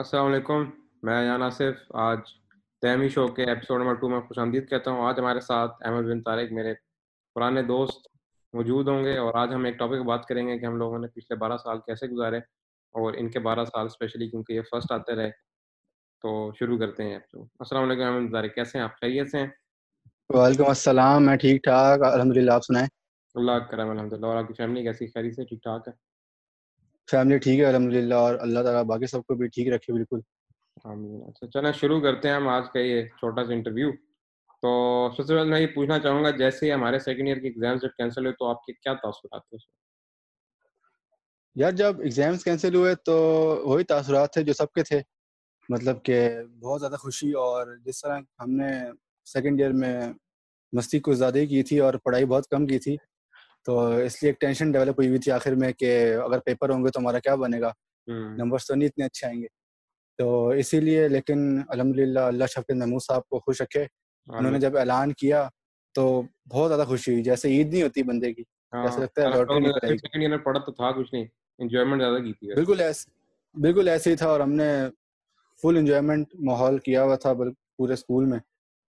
السلام علیکم۔ میں یان آصف آج تیمی شو کے ایپیسوڈ نمبر ٹو میں خوش آمدید کہتا ہوں۔ آج ہمارے ساتھ احمد بن طارق میرے پرانے دوست موجود ہوں گے اور آج ہم ایک ٹاپک بات کریں گے کہ ہم لوگوں نے پچھلے بارہ سال کیسے گزارے اور ان کے بارہ سال اسپیشلی کیونکہ یہ فرسٹ آتے رہے۔ تو شروع کرتے ہیں۔ السلام علیکم احمد طارق کیسے ہیں؟ آپ خیریت سے ہیں؟ وعلیکم السلام میں ٹھیک ٹھاک الحمد للہ آپ سنائیں۔ اللہ کرم الحمد للہ اور آپ کی فیملی کیسی؟ خیریت سے؟ ٹھیک ٹھاک ہے؟ فیملی ٹھیک ہے الحمد للہ اور اللہ تعالیٰ باقی سب کو بھی ٹھیک رکھے بالکل۔ اچھا چلیں شروع کرتے ہیں ہم آج کا یہ چھوٹا سا انٹرویو تو سب سے پہلے میں یہ پوچھنا چاہوں گا جیسے ہی ہمارے سیکنڈ ایئر کے ایگزامس جب کینسل ہوئے تو آپ کے کیا تاثرات تھے یار جب ایگزامس کینسل ہوئے تو وہی تاثرات تھے جو سب کے تھے۔ مطلب کہ بہت زیادہ خوشی اور جس طرح ہم نے سیکنڈ ایئر میں مستی کو زیادہ کی تھی اور پڑھائی بہت کم کی تھی تو اس لیے ایک ٹینشن ڈیولپ ہوئی ہوئی تھی آخر میں کہ اگر پیپر ہوں گے تو ہمارا کیا بنے گا؟ نمبرس تو نہیں اتنے اچھے آئیں گے۔ تو اسی لیے لیکن الحمد للہ اللہ شفیع محمود صاحب کو خوش رکھے۔ انہوں نے جب اعلان کیا تو بہت زیادہ خوشی ہوئی۔ جیسے عید نہیں ہوتی بندے کی جیسے لگتا ہے پڑھا تو تھا کچھ نہیں۔ انجوائمنٹ زیادہ کی تھی۔ بالکل ایسے بالکل ایسے ہی تھا اور ہم نے فل انجوائمنٹ ماحول کیا ہوا تھا پورے اسکول میں۔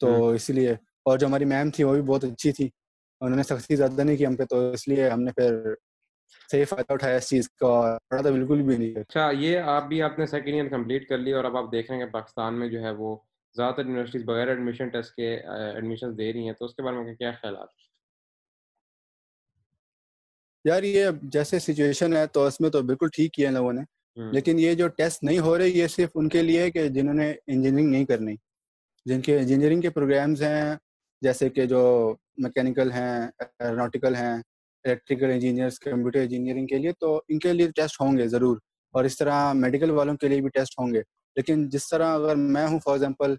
تو اسی لیے اور جو ہماری میم تھی وہ بھی بہت اچھی تھی۔ انہوں نے سختی زیادہ نہیں کی ہم پہ تو اس لیے ہم نے پھر صحیح فائدہ اٹھایا اس چیز کا پڑھا تو بالکل بھی نہیں۔ اچھا یہ آپ بھی آپ نے سیکنڈ ایئر کمپلیٹ کر لی اور اب آپ دیکھ رہے ہیں کہ پاکستان میں جو ہے وہ زیادہ تر یونیورسٹیز بغیر ایڈمیشن ٹیسٹ کے ایڈمیشن دے رہی ہیں تو اس کے بارے میں کیا خیالات یار یہ جیسے سچویشن ہے تو اس میں تو بالکل ٹھیک کیا لوگوں نے۔ لیکن یہ جو ٹیسٹ نہیں ہو رہے یہ صرف ان کے لیے کہ جنہوں نے انجینئرنگ نہیں کرنی۔ جن کے انجینئرنگ کے پروگرامز ہیں جیسے کہ جو میکینیکل ہیں ایروناٹیکل ہیں الیکٹریکل انجینئرس کمپیوٹر انجینئرنگ کے لیے تو ان کے لیے ٹیسٹ ہوں گے ضرور۔ اور اس طرح میڈیکل والوں کے لیے بھی ٹیسٹ ہوں گے لیکن جس طرح اگر میں ہوں فار ایگزامپل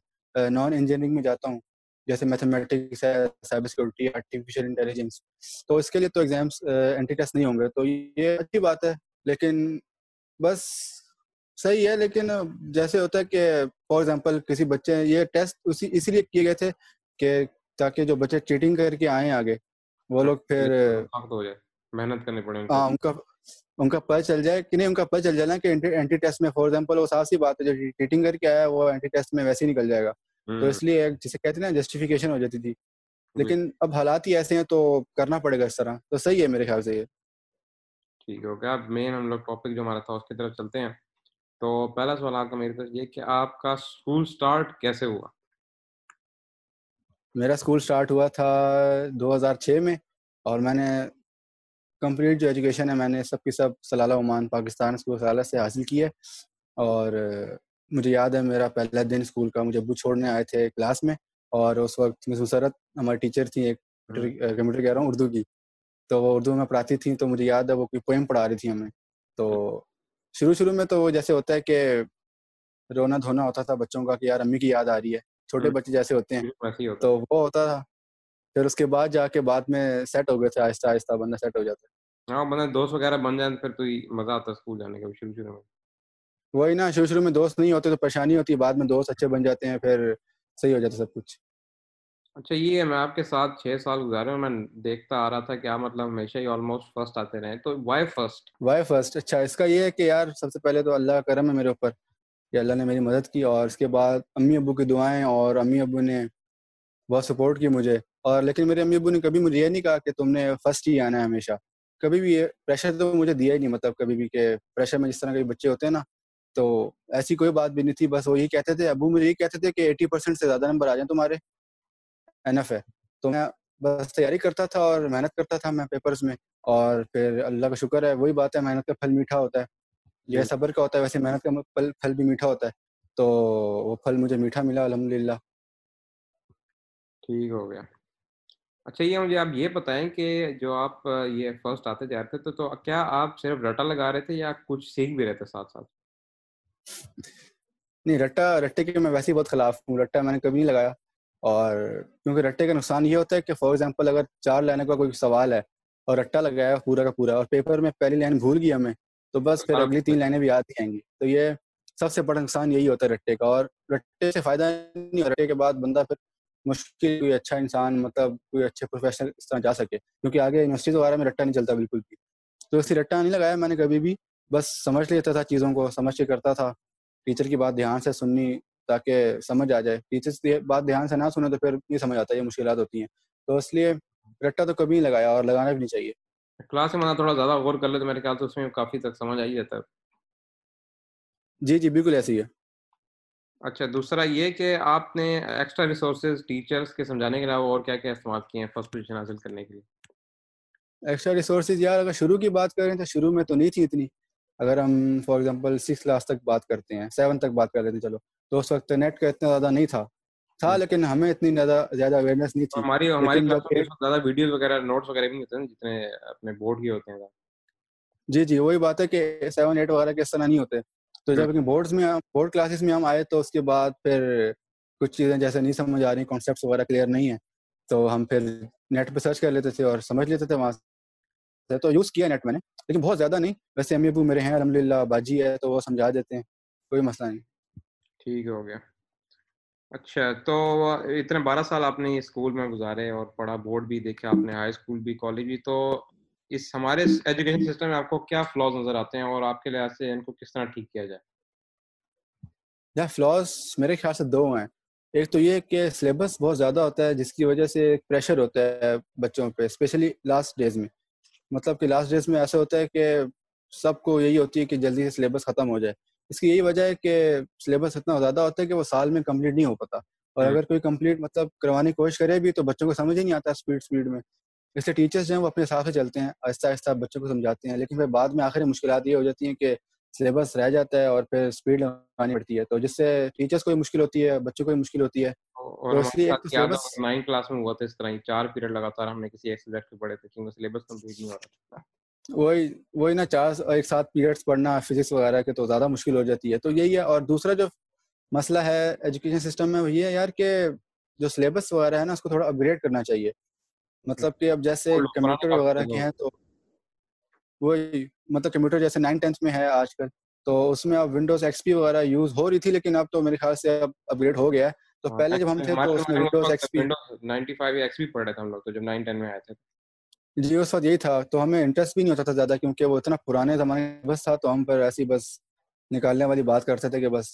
نان انجینئرنگ میں جاتا ہوں، جیسے میتھمیٹکس ہے سائبر سیکورٹی آرٹیفیشیل انٹیلیجنس تو اس کے لیے تو ایگزامس اینٹی ٹیسٹ نہیں ہوں گے۔ تو یہ اچھی بات ہے، لیکن بس صحیح ہے۔ لیکن جیسے ہوتا ہے کہ فار ایگزامپل کسی بچے، یہ ٹیسٹ اسی اسی لیے کیے گئے تھے کہ تاکہ جو بچے چیٹنگ کر کے آئیں آگے وہ لوگ پھر محنت کرنی پڑے ہاں ان کا ان کا پتہ چل جائے کہ نہیں ان کا پتہ چل جائے نا کہ اینٹی ٹیسٹ میں فار ایگزامپل وہ صاف سی بات ہے جو چیٹنگ کر کے آیا وہ اینٹی ٹیسٹ میں ویسے ہی نکل جائے گا۔ تو اس لیے جسے کہتے ہیں نا جسٹیفیکیشن ہو جاتی تھی۔ لیکن اب حالات ہی ایسے ہیں تو کرنا پڑے گا اس طرح۔ تو صحیح ہے میرے خیال سے یہ۔ ٹھیک ہو گیا اب مین ہم لوگ ٹاپک جو ہمارا تھا اس کی طرف چلتے ہیں۔ تو پہلا سوال آپ کا میری طرف یہ کہ آپ کا اسکول سٹارٹ کیسے ہوا؟ میرا اسکول اسٹارٹ ہوا تھا دو ہزار چھ میں اور میں نے کمپلیٹ جو ایجوکیشن ہے میں نے سب کی سب سلالہ عمان پاکستان اسکول سلالہ سے حاصل کی ہے اور مجھے یاد ہے میرا پہلا دن اسکول کا مجھے ابو چھوڑنے آئے تھے کلاس میں اور اس وقت مسرت ہماری ٹیچر تھیں ایک کمپیوٹر کہہ رہا ہوں؟ اردو کی۔ تو وہ اردو میں پڑھاتی تھیں تو مجھے یاد ہے وہ کوئی پوئم پڑھا رہی تھی ہمیں۔ تو شروع شروع میں تو وہ جیسے ہوتا ہے کہ رونا دھونا ہوتا تھا بچوں کا کہ یار امی کی یاد آ رہی ہے۔ چھوٹے بچے جیسے ہوتے ہیں تو وہ ہوتا تھا۔ پھر اس کے بعد جا کے بعد میں سیٹ ہو گئے تھے آہستہ آہستہ بندہ سیٹ ہو جاتا ہے ہاں بندہ دوست وغیرہ بن جائیں پھر تو مزہ آتا ہے اسکول جانے کا شروع شروع میں۔ وہی نا شروع شروع میں دوست نہیں ہوتے تو پریشانی ہوتی ہے بعد میں دوست اچھے بن جاتے ہیں پھر صحیح ہو جاتا سب کچھ۔ اچھا یہ ہے میں آپ کے ساتھ چھ سال گزارے ہوں میں دیکھتا آ رہا تھا کہ آپ مطلب ہمیشہ ہی آلموسٹ فرسٹ آتے رہے تو وائی فرسٹ وائی فرسٹ اچھا اس کا یہ ہے کہ یار سب سے پہلے تو اللہ کا کرم ہے میرے اوپر۔ کہ اللہ نے میری مدد کی اور اس کے بعد امی ابو کی دعائیں اور امی ابو نے بہت سپورٹ کی مجھے اور لیکن میرے امی ابو نے کبھی مجھے یہ نہیں کہا کہ تم نے فرسٹ ہی آنا ہے ہمیشہ۔ کبھی بھی یہ پریشر تو مجھے دیا ہی نہیں مطلب کبھی بھی کہ پریشر میں جس طرح کے بچے ہوتے ہیں نا، تو ایسی کوئی بات بھی نہیں تھی، بس وہ یہی کہتے تھے، ابو مجھے یہی کہتے تھے کہ ایٹی پرسینٹ سے زیادہ نمبر آ جائیں تمہارے۔ این ایف ہے۔ تو میں بس تیاری کرتا تھا اور محنت کرتا تھا میں پیپرز میں اور پھر اللہ کا شکر ہے، وہی بات ہے، محنت کا پھل میٹھا ہوتا ہے۔ یہ صبر کا ہوتا ہے ویسے محنت کا پھل پھل بھی میٹھا ہوتا ہے تو وہ پھل مجھے میٹھا ملا الحمد للہ ٹھیک ہو گیا۔ اچھا یہ مجھے آپ یہ بتائیں کہ جو آپ یہ فرسٹ آتے جاتے تھے تو کیا آپ صرف رٹا لگا رہے تھے یا کچھ سیکھ بھی رہے تھے ساتھ ساتھ؟ نہیں رٹا رٹے کے میں ویسے ہی بہت خلاف ہوں۔ رٹا میں نے کبھی نہیں لگایا۔ اور کیونکہ رٹے کا نقصان یہ ہوتا ہے کہ فار ایگزامپل اگر چار لائنوں کا کوئی سوال ہے اور رٹا لگایا پورا کا پورا اور پیپر میں پہلی لائن بھول گیا ہمیں تو بس پھر اگلی تین لائنیں بھی آتی آئیں گی۔ تو یہ سب سے بڑا نقصان یہی ہوتا ہے رٹے کا اور رٹے سے فائدہ نہیں رٹے کے بعد بندہ پھر مشکل کوئی اچھا انسان مطلب کوئی اچھے پروفیشنل اس طرح جا سکے۔ کیونکہ آگے یونیورسٹی وغیرہ میں رٹا نہیں چلتا بالکل بھی۔ تو اس سے رٹا نہیں لگایا میں نے کبھی بھی۔ بس سمجھ لیتا تھا چیزوں کو سمجھ کے کرتا تھا۔ ٹیچر کی بات دھیان سے سننی تاکہ سمجھ آ جائے۔ ٹیچرس کی بات دھیان سے نہ سنے تو پھر نہیں سمجھ آتا یہ مشکلات ہوتی ہیں۔ تو اس لیے رٹا تو کبھی نہیں لگایا اور لگانا بھی نہیں چاہیے۔ کلاس میں تھوڑا زیادہ غور کر لے تو میرے خیال سے اس میں کافی تک سمجھ آ ہی جاتا ہے۔ جی جی بالکل ایسی ہے۔ اچھا دوسرا یہ کہ آپ نے ایکسٹرا ریسورسز ٹیچرس کے سمجھانے کے علاوہ اور کیا کیا استعمال کیے ہیں فرسٹ پوزیشن حاصل کرنے کے لیے؟ ایکسٹرا ریسورسز یار اگر شروع کی بات کریں تو شروع میں تو نہیں تھی اتنی۔ اگر ہم فار ایگزامپل سکس کلاس تک بات کرتے ہیں سیون تک بات کر لیتے ہیں چلو۔ تو اس وقت نیٹ کا اتنا زیادہ نہیں تھا۔ تھا لیکن ہمیں اتنی زیادہ زیادہ اویئرنیس نہیں تھی۔ ہماری ہماری زیادہ ویڈیوز وغیرہ نوٹس وغیرہ بھی نہیں ہوتے ہیں جتنے اپنے بورڈ کے ہوتے ہیں۔ جی جی وہی بات ہے کہ سیون ایٹ وغیرہ کے اس طرح نہیں ہوتے۔ تو جب بورڈز میں بورڈ کلاسز میں ہم آئے تو اس کے بعد پھر کچھ چیزیں جیسے نہیں سمجھ آ رہی کانسیپٹس وغیرہ کلیئر نہیں ہیں۔ تو ہم پھر نیٹ پہ سرچ کر لیتے تھے اور سمجھ لیتے تھے وہاں سے۔ تو یوز کیا نیٹ میں نے لیکن بہت زیادہ نہیں۔ ویسے امی ابو میرے ہیں الحمد للہ باجی ہے تو وہ سمجھا دیتے ہیں کوئی مسئلہ نہیں۔ ٹھیک ہو گیا۔ اچھا تو اتنے بارہ سال آپ نے اسکول میں گزارے اور پڑھا، بورڈ بھی دیکھا آپ نے، ہائی اسکول بھی، کالج بھی، تو اس ہمارے ایجوکیشن سسٹم میں آپ کو کیا فلاز نظر آتے ہیں اور آپ کے لحاظ سے ان کو کس طرح ٹھیک کیا جائے؟ یا فلاز میرے خیال سے دو ہیں۔ ایک تو یہ کہ سلیبس بہت زیادہ ہوتا ہے، جس کی وجہ سے ایک پریشر ہوتا ہے بچوں پہ اسپیشلی لاسٹ ڈیز میں۔ مطلب کہ لاسٹ ڈیز میں ایسا ہوتا ہے کہ سب کو یہی ہوتی ہے کہ جلدی سے سلیبس ختم ہو جائے۔ اس کی یہی وجہ ہے کہ سلیبس اتنا زیادہ ہوتا ہے کہ وہ سال میں کمپلیٹ نہیں ہو پاتا۔ اور اگر کوئی کمپلیٹ مطلب کروانے کی کوشش کرے بھی تو بچوں کو سمجھ ہی نہیں آتا اسپیڈ اسپیڈ میں۔ اس لیے ٹیچرس جو ہیں وہ اپنے حساب سے چلتے ہیں آہستہ آہستہ بچوں کو سمجھاتے ہیں لیکن پھر بعد میں آخر مشکلات یہ ہو جاتی ہیں کہ سلیبس رہ جاتا ہے اور پھر اسپیڈ لگانی پڑتی ہے۔ تو جس سے ٹیچرس کو مشکل ہوتی ہے بچوں کو مشکل ہوتی ہے۔ اور نائن کلاس میں ہوا تھا اس طرح چار پیریڈ لگاتار ہم نے کسی ایک سبجیکٹ کے پڑھے تھے کیونکہ سلیبس کمپلیٹ نہیں ہو رہا تھا۔ وہی وہی نا چار ایک ساتھ پیریڈس پڑھنا فزکس وغیرہ کے تو زیادہ مشکل ہو جاتی ہے۔ تو یہی ہے اور دوسرا جو مسئلہ ہے ایجوکیشن سسٹم میں وہ یہ ہے یار کہ جو سلیبس وغیرہ ہے نا اس کو تھوڑا اپ گریڈ کرنا چاہیے۔ مطلب کہ اب جیسے کمپیوٹر وغیرہ کے ہیں تو وہی مطلب کمپیوٹر جیسے نائن ٹینتھ میں ہے آج کل۔ تو اس میں اب ونڈوز ایکس پی وغیرہ یوز ہو رہی تھی لیکن اب تو میرے خیال سے اب اپ گریڈ ہو گیا ہے۔ تو ہاں، پہلے جب ہم تھے تو اس میں ونڈوز ایکس پی 95 ایکس پی پڑھ رہے تھے ہم لوگ تو جب 9 10 میں آئے تھے۔ جی اس وقت یہی تھا۔ تو ہمیں انٹرسٹ بھی نہیں ہوتا تھا زیادہ کیونکہ وہ اتنا پرانے زمانے بس تھا تو ہم پر ایسی بس نکالنے والی بات کرتے تھے کہ بس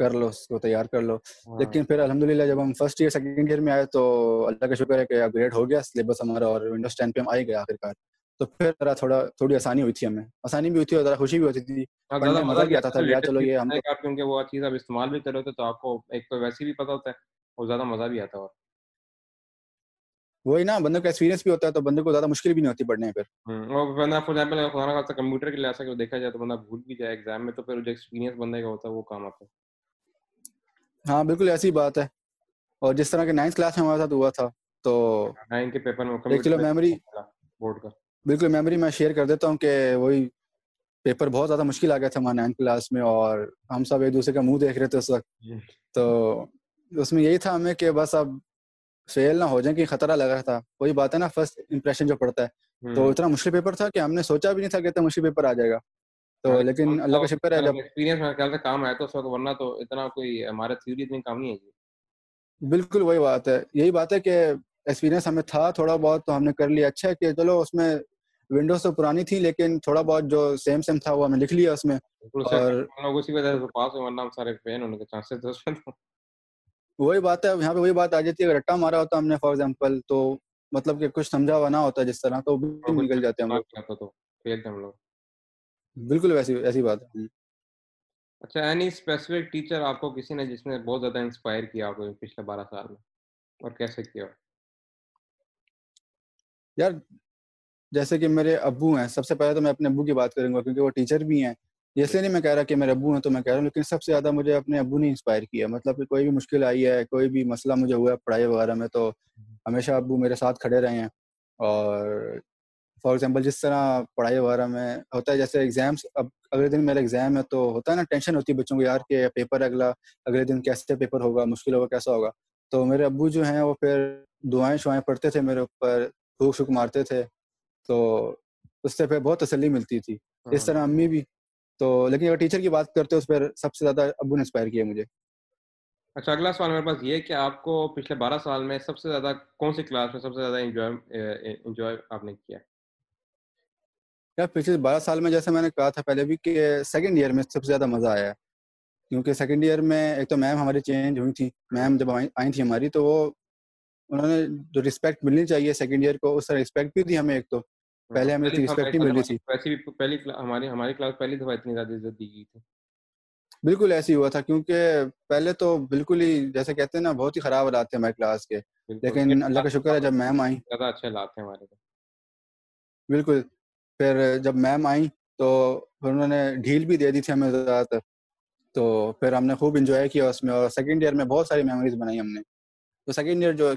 کر لو اس کو تیار کر لو۔ لیکن پھر الحمد للہ جب ہم فرسٹ ایئر سیکنڈ ایئر میں آئے تو اللہ کا شکر ہے کہ اپ گریڈ ہو گیا سلیبس ہمارا اور ونڈوز ٹین پہ ہم آئی گئے آخر کار تو پھر ذرا تھوڑا تھوڑی آسانی ہوئی تھی ہمیں۔ آسانی بھی ہوئی تھی اور ذرا خوشی بھی ہوتی تھی۔ ہاں، مزہ بھی آتا تھا۔ چلو یہ ہم کیونکہ وہ چیز آپ استعمال بھی کرو تو آپ کو ایک تو ویسے بھی پتہ ہوتا ہے اور زیادہ مزہ بھی آتا ہے وہی نا بندے کا ایکسپیرینس بھی ہوتا ہے تو بندے کو زیادہ مشکل بھی نہیں ہوتی پڑھنے پھر۔ بندہ فار ایگزامپل خدا نہ کمپیوٹر کے لحاظ سے دیکھا جائے تو بندہ بھول بھی جائے ایگزام میں تو پھر جو ایکسپیرینس بندے کا ہوتا ہے وہ کام آتا ہے۔ ہاں بالکل ایسی بات ہے۔ اور جس طرح کے نائنتھ کلاس میں ہمارے ساتھ ہوا تھا تو نائن کے پیپر میں ایک کلو میموری بورڈ کا۔ بالکل میموری میں شیئر کر دیتا ہوں کہ وہی پیپر بہت زیادہ مشکل آ گیا تھا ہمارے نائنتھ کلاس میں اور ہم سب ایک دوسرے کا منہ دیکھ رہے تھے اس وقت۔ جی۔ تو اس میں یہی تھا ہمیں کہ بس اب فیل نہ ہو جائیں کہ خطرہ لگ رہا تھا۔ وہی بات ہے نا فرسٹ امپریشن جو پڑتا ہے۔ تو اتنا مشکل پیپر تھا کہ ہم نے سوچا بھی نہیں تھا کہ اتنا مشکل پیپر آ جائے گا۔ تو ہاں، لیکن اللہ کا شکر ہے جب ایکسپیرینس میں خیال سے کام آیا تو اس وقت ورنہ تو اتنا کوئی ہمارا تھیوری اتنی کام نہیں ہے بالکل وہی بات ہے۔ یہی بات ہے کہ ایکسپیرینس ہمیں تھا تھوڑا بہت تو ہم نے کر لیا۔ اچھا ہے کہ چلو اس میں ونڈوز تو پرانی تھی لیکن تھوڑا بہت جو سیم سیم تھا وہ ہمیں لکھ لیا اس میں۔ اور وہی بات ہے یہاں پہ وہی بات آ جاتی ہے اگر رٹا مارا ہوتا ہم نے فار ایگزامپل تو مطلب کہ کچھ سمجھا ہوا نہ ہوتا جس طرح تو نکل جاتے ہم لوگ۔ بالکل ویسی ایسی بات ہے۔ اچھا اینی اسپیسیفک ٹیچر آپ کو کسی نے جس نے بہت زیادہ انسپائر کیا آپ کو پچھلے بارہ سال میں؟ اور کیسے کیا؟ یار جیسے کہ میرے ابو ہیں سب سے پہلے تو میں اپنے ابو کی بات کروں گا کیونکہ وہ ٹیچر بھی ہیں۔ لیے نہیں میں کہہ رہا کہ میرے ابو ہیں تو میں کہہ رہا ہوں لیکن سب سے زیادہ مجھے اپنے ابو نے انسپائر کیا۔ مطلب کہ کوئی بھی مشکل آئی ہے کوئی بھی مسئلہ مجھے ہوا ہے پڑھائی وغیرہ میں تو ہمیشہ ابو میرے ساتھ کھڑے رہے ہیں۔ اور فار ایگزامپل جس طرح پڑھائی وغیرہ میں ہوتا ہے جیسے ایگزامس اب اگلے دن میرا ایگزام ہے تو ہوتا ہے نا ٹینشن ہوتی ہے بچوں کو یار کہ پیپر اگلا اگلے دن کیسے پیپر ہوگا مشکل ہوگا کیسا ہوگا؟ تو میرے ابو جو ہیں وہ پھر دعائیں شعائیں پڑھتے تھے میرے اوپر پھوک شک مارتے تھے۔ تو اس سے پھر بہت تسلی ملتی تھی۔ اس ہاں۔ طرح امی بھی تو لیکن اگر ٹیچر کی بات کرتے اس پہ سب سے زیادہ ابو نے انسپائر کیا مجھے۔ اچھا اگلا سوال میرے پاس یہ کہ آپ کو پچھلے بارہ سال میں سب سے زیادہ کون سی کلاس میں سب سے زیادہ انجوائے انجوائے آپ نے کیا؟ یار پچھلے بارہ سال میں جیسے میں نے کہا تھا پہلے بھی کہ سیکنڈ ایئر میں سب سے زیادہ مزہ آیا۔ کیونکہ سیکنڈ ایئر میں ایک تو میم ہماری چینج ہوئی تھی۔ میم جب آئی تھی ہماری تو وہ انہوں نے جو رسپیکٹ ملنی چاہیے سیکنڈ ایئر کو اس طرح رسپیکٹ بھی تھی ہمیں ایک تو۔ پہلے ہمیں ہی مل رہی تھی ویسے بھی پہلی ہماری ہماری کلاس پہلی دفعہ اتنی زیادہ عزت دی گئی تھی۔ بالکل ایسے ہی ہوا تھا کیونکہ پہلے تو بالکل ہی جیسے کہتے ہیں نا بہت ہی خراب حالات تھے ہمارے کلاس کے۔ لیکن اللہ کا شکر ہے جب میم آئیں۔ زیادہ اچھے حالات تھے ہمارے۔ بالکل پھر جب میم آئیں تو پھر انہوں نے ڈھیل بھی دے دی تھی ہمیں زیادہ تر۔ تو پھر ہم نے خوب انجوائے کیا اس میں اور سیکنڈ ایئر میں بہت ساری میموریز بنائی ہم نے۔ تو سیکنڈ ایئر جو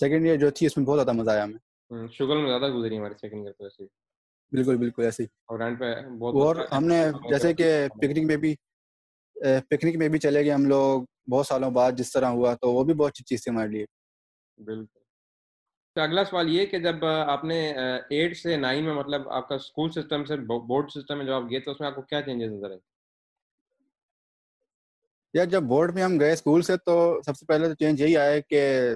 سیکنڈ ایئر جو تھی اس میں بہت زیادہ مزہ آیا ہمیں۔ شگل میں زیادہ گزری ہماری سیکنڈ ایئر ایسے بالکل بالکل ایسے اور اینڈ پہ اور ہم نے جیسے کہ پکنک میں بھی پکنک میں بھی چلے گئے ہم لوگ۔ بہت سالوں بعد جس طرح ہوا تو وہ بھی بہت اچھی چیز تھی ہمارے لیے۔ بالکل۔ تو اگلا سوال یہ کہ جب آپ نے ایٹ سے نائن میں مطلب آپ کا اسکول سسٹم سے بورڈ سسٹم میں جب آپ گئے تو اس میں آپ کو کیا چینجز نظر آئے؟ یار جب بورڈ میں ہم گئے اسکول سے تو سب سے پہلے تو چینج یہی آیا کہ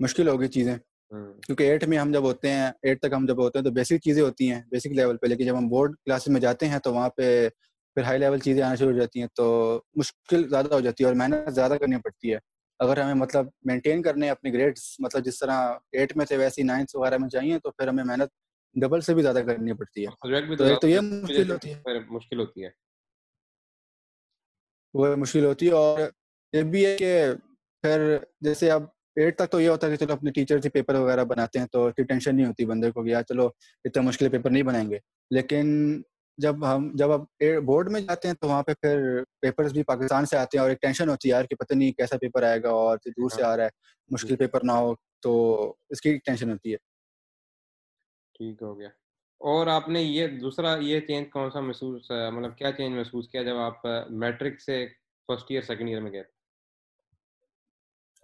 مشکل ہو گئی چیزیں۔ کیونکہ ایٹ میں ہم جب ہوتے ہیں ایٹ تک ہم جب ہوتے ہیں تو بیسک چیزیں ہوتی ہیں بیسک لیول پہ۔ لیکن جب ہم بورڈ کلاسز میں جاتے ہیں تو وہاں پہ پھر ہائی لیول چیزیں آنا شروع ہو جاتی ہیں تو مشکل زیادہ ہو جاتی ہے اور محنت زیادہ کرنی پڑتی ہے۔ اگر ہمیں مطلب مینٹین کرنے اپنے گریڈس مطلب جس طرح ایٹ میں تھے ویسی نائنتھ وغیرہ میں چاہیے تو پھر ہمیں محنت ڈبل سے بھی زیادہ کرنی پڑتی ہے۔ تو یہ مشکل ہوتی ہے مشکل ہوتی ہے۔ وہ مشکل ہوتی ہے اور یہ بھی ہے کہ پھر جیسے اب ایٹ تک تو یہ ہوتا ہے کہ چلو اپنے ٹیچر سے پیپر وغیرہ بناتے ہیں تو اتنی ٹینشن نہیں ہوتی بندے کو کہ یار چلو اتنا مشکل پیپر نہیں بنائیں گے۔ لیکن جب ہم جب اب بورڈ میں جاتے ہیں تو وہاں پہ پھر پیپرز بھی پاکستان سے آتے ہیں اور ایک ٹینشن ہوتی ہے یار کہ پتہ نہیں کیسا پیپر آئے گا اور دور سے آ رہا ہے مشکل پیپر نہ ہو تو اس کی ٹینشن ہوتی ہے۔ ٹھیک ہو گیا۔ اور آپ نے یہ دوسرا یہ چینج کون سا محسوس مطلب کیا چینج محسوس کیا جب آپ میٹرک سے فرسٹ ایئر سیکنڈ ایئر میں گئے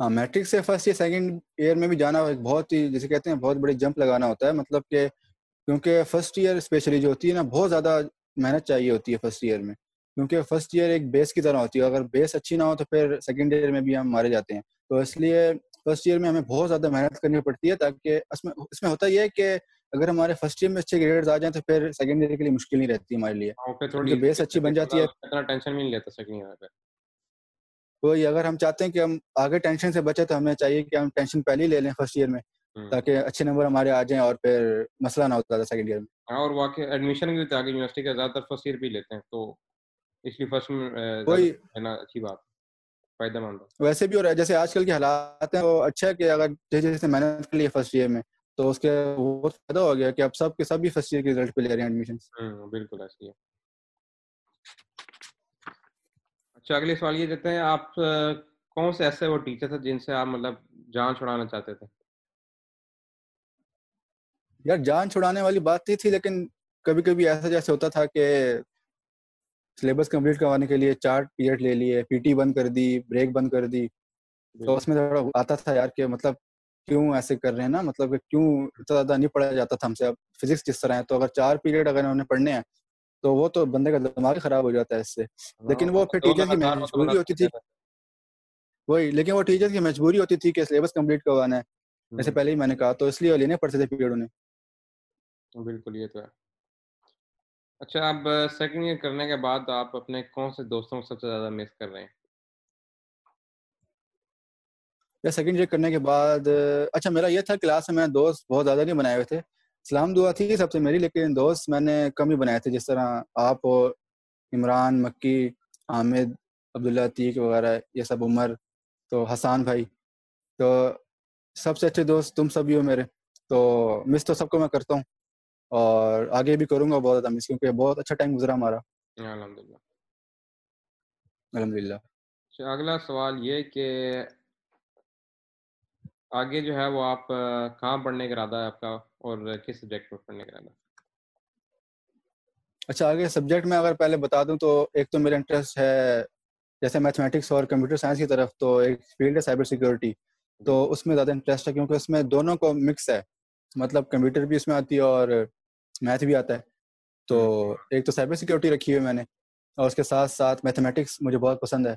ہاں میٹرک سے فرسٹ ایئر سیکنڈ ایئر میں بھی جانا بہت ہی جیسے کہتے ہیں بہت بڑی جمپ لگانا ہوتا ہے۔ مطلب کہ کیونکہ فرسٹ ایئر اسپیشلی جو ہوتی ہے نا بہت زیادہ محنت چاہیے ہوتی ہے فرسٹ ایئر میں۔ کیونکہ فرسٹ ایئر ایک بیس کی طرح ہوتی ہے۔ اگر بیس اچھی نہ ہو تو پھر سیکنڈ ایئر میں بھی ہم مارے جاتے ہیں۔ تو اس لیے فرسٹ ایئر میں ہمیں بہت زیادہ محنت کرنی پڑتی ہے تاکہ اس میں اس میں ہوتا یہ ہے کہ اگر ہمارے فرسٹ ایئر میں اچھے گریڈز آ جائیں تو پھر سیکنڈ ایئر کے لیے مشکل نہیں رہتی ہمارے لیے۔ بیس اچھی بن جاتی ہے۔ وہی اگر ہم چاہتے ہیں کہ ہم آگے ٹینشن سے بچے تو ہمیں چاہیے کہ ہم ٹینشن پہلے ہی لے لیں فرسٹ ایئر میں تاکہ اچھے نمبر ہمارے آ جائیں اور پھر مسئلہ نہ ہوتا تھا سیکنڈ ایئر میں۔ ہاں اور واقعی ایڈمیشن بھی آگے یونیورسٹی کا زیادہ تر فرسٹ ایئر بھی لیتے ہیں تو اس لیے فرسٹ میں لینا اچھی بات فائدہ مند ویسے بھی اور جیسے آج کل کے حالات ہیں وہ اچھا ہے کہ اگر جیسے جیسے محنت کے لیے فرسٹ ایئر میں تو اس کے وہ فائدہ ہو گیا کہ اب سب کے سب بھی فرسٹ ایئر کے رزلٹ پہ لے رہے ہیں ایڈمیشن بالکل ایسی ہے۔ اچھا اگلے سوال یہ دیتے ہیں، آپ کون سے ایسے وہ ٹیچر تھے جن سے آپ مطلب جان چھڑانا چاہتے تھے؟ یار، جان چھڑانے والی بات تھی تھی، لیکن کبھی کبھی ایسا جیسے ہوتا تھا کہ سلیبس کمپلیٹ کروانے کے لیے چار پیریڈ لے لیے پی ٹی بند کر دی بریک بند کر دی۔ تو اس میں تھوڑا آتا تھا یار کہ مطلب کیوں ایسے کر رہے ہیں نا؟ مطلب کہ کیوں اتنا زیادہ نہیں پڑھا جاتا تھا ہم سے؟ اب فزکس جس طرح ہے، تو اگر چار پیریڈ اگر انہوں نے پڑھنے ہیں تو وہ تو بندے کا دماغ خراب ہو جاتا ہے اس سے۔ لیکن وہ پھر ٹیچر کی مجبوری ہوتی تھی۔ وہی لیکن وہ ٹیچر کی مجبوری ہوتی تھی کہ سلیبس کمپلیٹ کروانا ہے۔ جیسے پہلے ہی میں نے کہا تو اس لیے لینے پڑتے تھے پیریڈ انہیں بالکل یہ تو ہے۔ اچھا اب سیکنڈ ایئر کرنے کے بعد آپ اپنے کون سے دوستوں کو سب سے زیادہ مس کر رہے ہیں؟ سیکنڈ ایئر کرنے کے بعد اچھا میرا یہ تھا کلاس میں دوست بہت زیادہ نہیں بنائے ہوئے تھے۔ سلام دعا تھی سب سے میری لیکن دوست میں نے کم ہی بنائے تھے جس طرح آپ ہو عمران مکی حامد عبداللہ عتیق وغیرہ یہ سب عمر تو حسان بھائی تو سب سے اچھے دوست تم سب ہی ہو میرے تو مس تو سب کو میں کرتا ہوں اور آگے بھی کروں گا بہت زیادہ مس کیونکہ بہت اچھا ٹائم گزرا ہمارا۔ الحمد للہ الحمد للہ اچھا، اگلا سوال یہ کہ آگے جو ہے وہ آپ کہاں پڑھنے کا ارادہ ہے آپ کا؟ اور کس سبجیکٹ میں پڑھنے کا اچھا آگے سبجیکٹ میں اگر پہلے بتا دوں تو ایک تو میرا انٹرسٹ ہے جیسے میتھمیٹکس اور کمپیوٹر سائنس کی طرف تو ایک فیلڈ ہے سائبر سیکورٹی تو اس میں زیادہ انٹرسٹ ہے کیونکہ اس میں دونوں کو مکس ہے۔ مطلب کمپیوٹر بھی اس میں آتی ہے اور میتھ بھی آتا ہے۔ تو ایک تو سائبر سیکورٹی رکھی ہوئی میں نے اور اس کے ساتھ ساتھ میتھمیٹکس مجھے بہت پسند ہے۔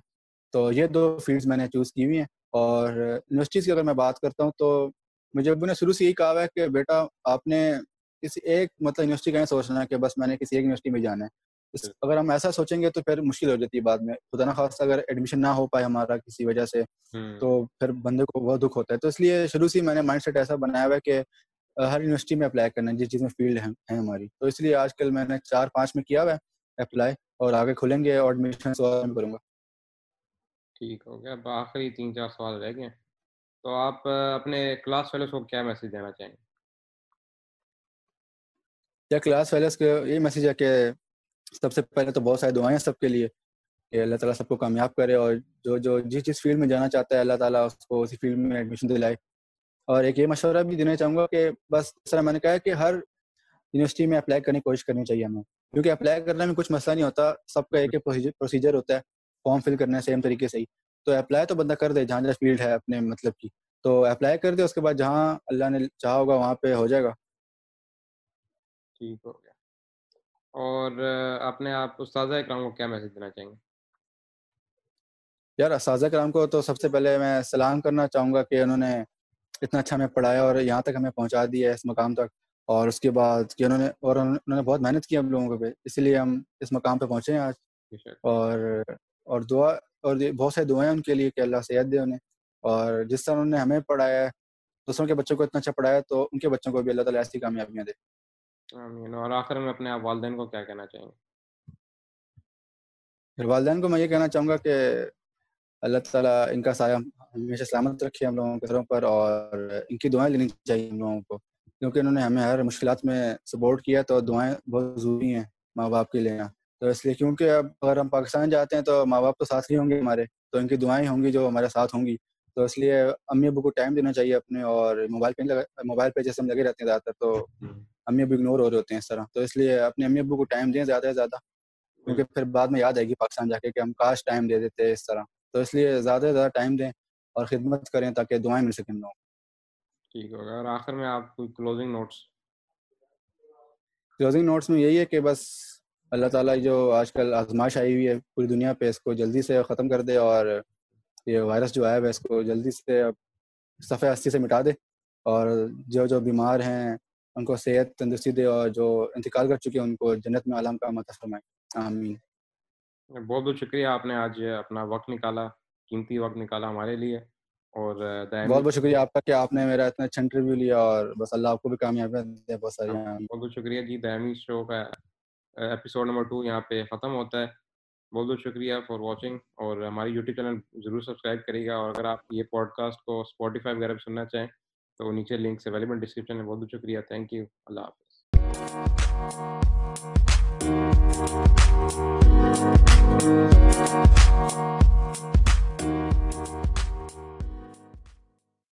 تو یہ دو فیلڈز میں نے چوز کی ہوئی ہیں۔ اور یونیورسٹیز کی اگر میں بات کرتا ہوں تو مجھے ابو نے شروع سے یہی کہا ہوا ہے کہ بیٹا آپ نے کسی ایک مطلب یونیورسٹی کا نہیں سوچنا ہے کہ بس میں نے کسی ایک یونیورسٹی میں جانا ہے۔ اگر ہم ایسا سوچیں گے تو پھر مشکل ہو جاتی ہے بعد میں۔ خدا نخواستہ اگر ایڈمیشن نہ ہو پائے ہمارا کسی وجہ سے تو پھر بندے کو بہت دکھ ہوتا ہے۔ تو اس لیے شروع سے میں نے مائنڈ سیٹ ایسا بنایا ہوا ہے کہ ہر یونیورسٹی میں اپلائی کرنا ہے جس چیز میں فیلڈ ہے ہماری۔ تو اس لیے آج کل میں نے چار پانچ میں کیا ہوا ہے اپلائی اور آگے کھلیں گے اور ایڈمیشن کروں گا۔ ٹھیک ہو گیا۔ اب آخری تین چار سوال رہ گئے۔ تو آپ اپنے کلاس فیلوز کو کیا میسج دینا چاہیں گے؟ یا کلاس فیلوز کو یہ میسیج ہے کہ سب سے پہلے تو بہت ساری دعائیں سب کے لیے کہ اللہ تعالیٰ سب کو کامیاب کرے اور جو جو جس جس فیلڈ میں جانا چاہتا ہے اللہ تعالیٰ اس کو اسی فیلڈ میں ایڈمیشن دلائے۔ اور ایک یہ مشورہ بھی دینا چاہوں گا کہ بس اس طرح میں نے کہا کہ ہر یونیورسٹی میں اپلائی کرنے کی کوشش کرنی چاہیے ہمیں۔ کیونکہ اپلائی کرنے میں کچھ مسئلہ نہیں ہوتا سب کا ایک ایک پروسیجر ہوتا ہے فارم فل کرنا ہے سیم طریقے سے ہی۔ تو اپلائی تو بندہ کر دے جہاں جہاں فیلڈ ہے اپنے مطلب کی۔ تو اپلائی کر دے اس کے بعد جہاں اللہ نے چاہا ہوگا وہاں پہ ہو جائے گا۔ ٹھیک ہو گیا۔ اور اپنے آپ استاذہ اکرام کو کیا میسج دینا چاہیں گے؟ یار اساتذہ کرام کو تو سب سے پہلے میں سلام کرنا چاہوں گا کہ انہوں نے اتنا اچھا ہمیں پڑھایا اور یہاں تک ہمیں پہنچا دیا ہے اس مقام تک۔ اور اس کے بعد کہ انہوں نے اور انہوں نے بہت محنت کی ہم لوگوں پہ اسی لیے ہم اس مقام پہ پہنچے ہیں آج۔ اور اور دعا اور بہت ساری دعائیں ان کے لیے کہ اللہ صحت دے انہیں۔ اور جس طرح انہوں نے ہمیں پڑھایا ہے دوسروں کے بچوں کو اتنا اچھا پڑھایا تو ان کے بچوں کو بھی اللہ تعالیٰ ایسی کامیابیاں دے۔ آمین۔ اور آخر میں اپنے والدین کو کیا کہنا چاہیں گے؟ والدین کو میں یہ کہنا چاہوں گا کہ اللہ تعالیٰ ان کا سایہ ہمیشہ سلامت رکھے ہم لوگوں کے گھروں پر اور ان کی دعائیں لینی چاہیے ہم لوگوں کو۔ کیونکہ انہوں نے ہمیں ہر مشکلات میں سپورٹ کیا تو دعائیں بہت ضروری ہیں ماں باپ کے لیے۔ تو اس لیے کیونکہ اب اگر ہم پاکستان جاتے ہیں تو ماں باپ تو ساتھ ہی ہوں گے ہمارے تو ان کی دعائیں ہوں گی جو ہمارے ساتھ ہوں گی۔ تو اس لیے امی ابو کو ٹائم دینا چاہیے اپنے اور موبائل پہ موبائل پہ جیسے ہم لگے رہتے ہیں زیادہ تر تو امی ابو اگنور ہو رہے ہوتے ہیں اس طرح۔ تو اس لیے اپنے امی ابو کو ٹائم دیں زیادہ سے زیادہ کیونکہ پھر بعد میں یاد آئے گی پاکستان جا کے کہ ہم کاش ٹائم دے دیتے اس طرح۔ تو اس لیے زیادہ سے زیادہ ٹائم دیں اور خدمت کریں تاکہ دعائیں مل سکیں لوگوں ٹھیک ہوگا۔ اور آخر میں آپ کوئی کلوزنگ نوٹس کلوزنگ نوٹس میں یہی ہے کہ بس اللہ تعالیٰ جو آج کل آزمائش آئی ہوئی ہے پوری دنیا پہ اس کو جلدی سے ختم کر دے اور یہ وائرس جو آیا ہے اس کو جلدی سے صفحہ ہستی سے مٹا دے اور جو جو بیمار ہیں ان کو صحت تندرستی دے اور جو انتقال کر چکے ہیں ان کو جنت میں عالم کا مت فرمائے۔ آمین۔ بہت بہت شکریہ آپ نے آج اپنا وقت نکالا قیمتی وقت نکالا ہمارے لیے اور بہت بہت شکریہ آپ کا کہ آپ نے میرا اتنا اچھا انٹرویو لیا اور بس اللہ آپ کو بھی کامیاب دے۔ بہت ساری بہت بہت شکریہ جی دائمی شو کا ایپیسوڈ نمبر ٹو یہاں پہ ختم ہوتا ہے۔ بہت بہت شکریہ فار واچنگ اور ہماری یوٹیوب چینل ضرور سبسکرائب کرے گا اور اگر آپ یہ پوڈ کاسٹ کو اسپوٹیفائی وغیرہ پہ سننا چاہیں تو نیچے لنکس اویلیبل ڈسکرپشن میں بہت بہت شکریہ۔ تھینک یو اللہ حافظ۔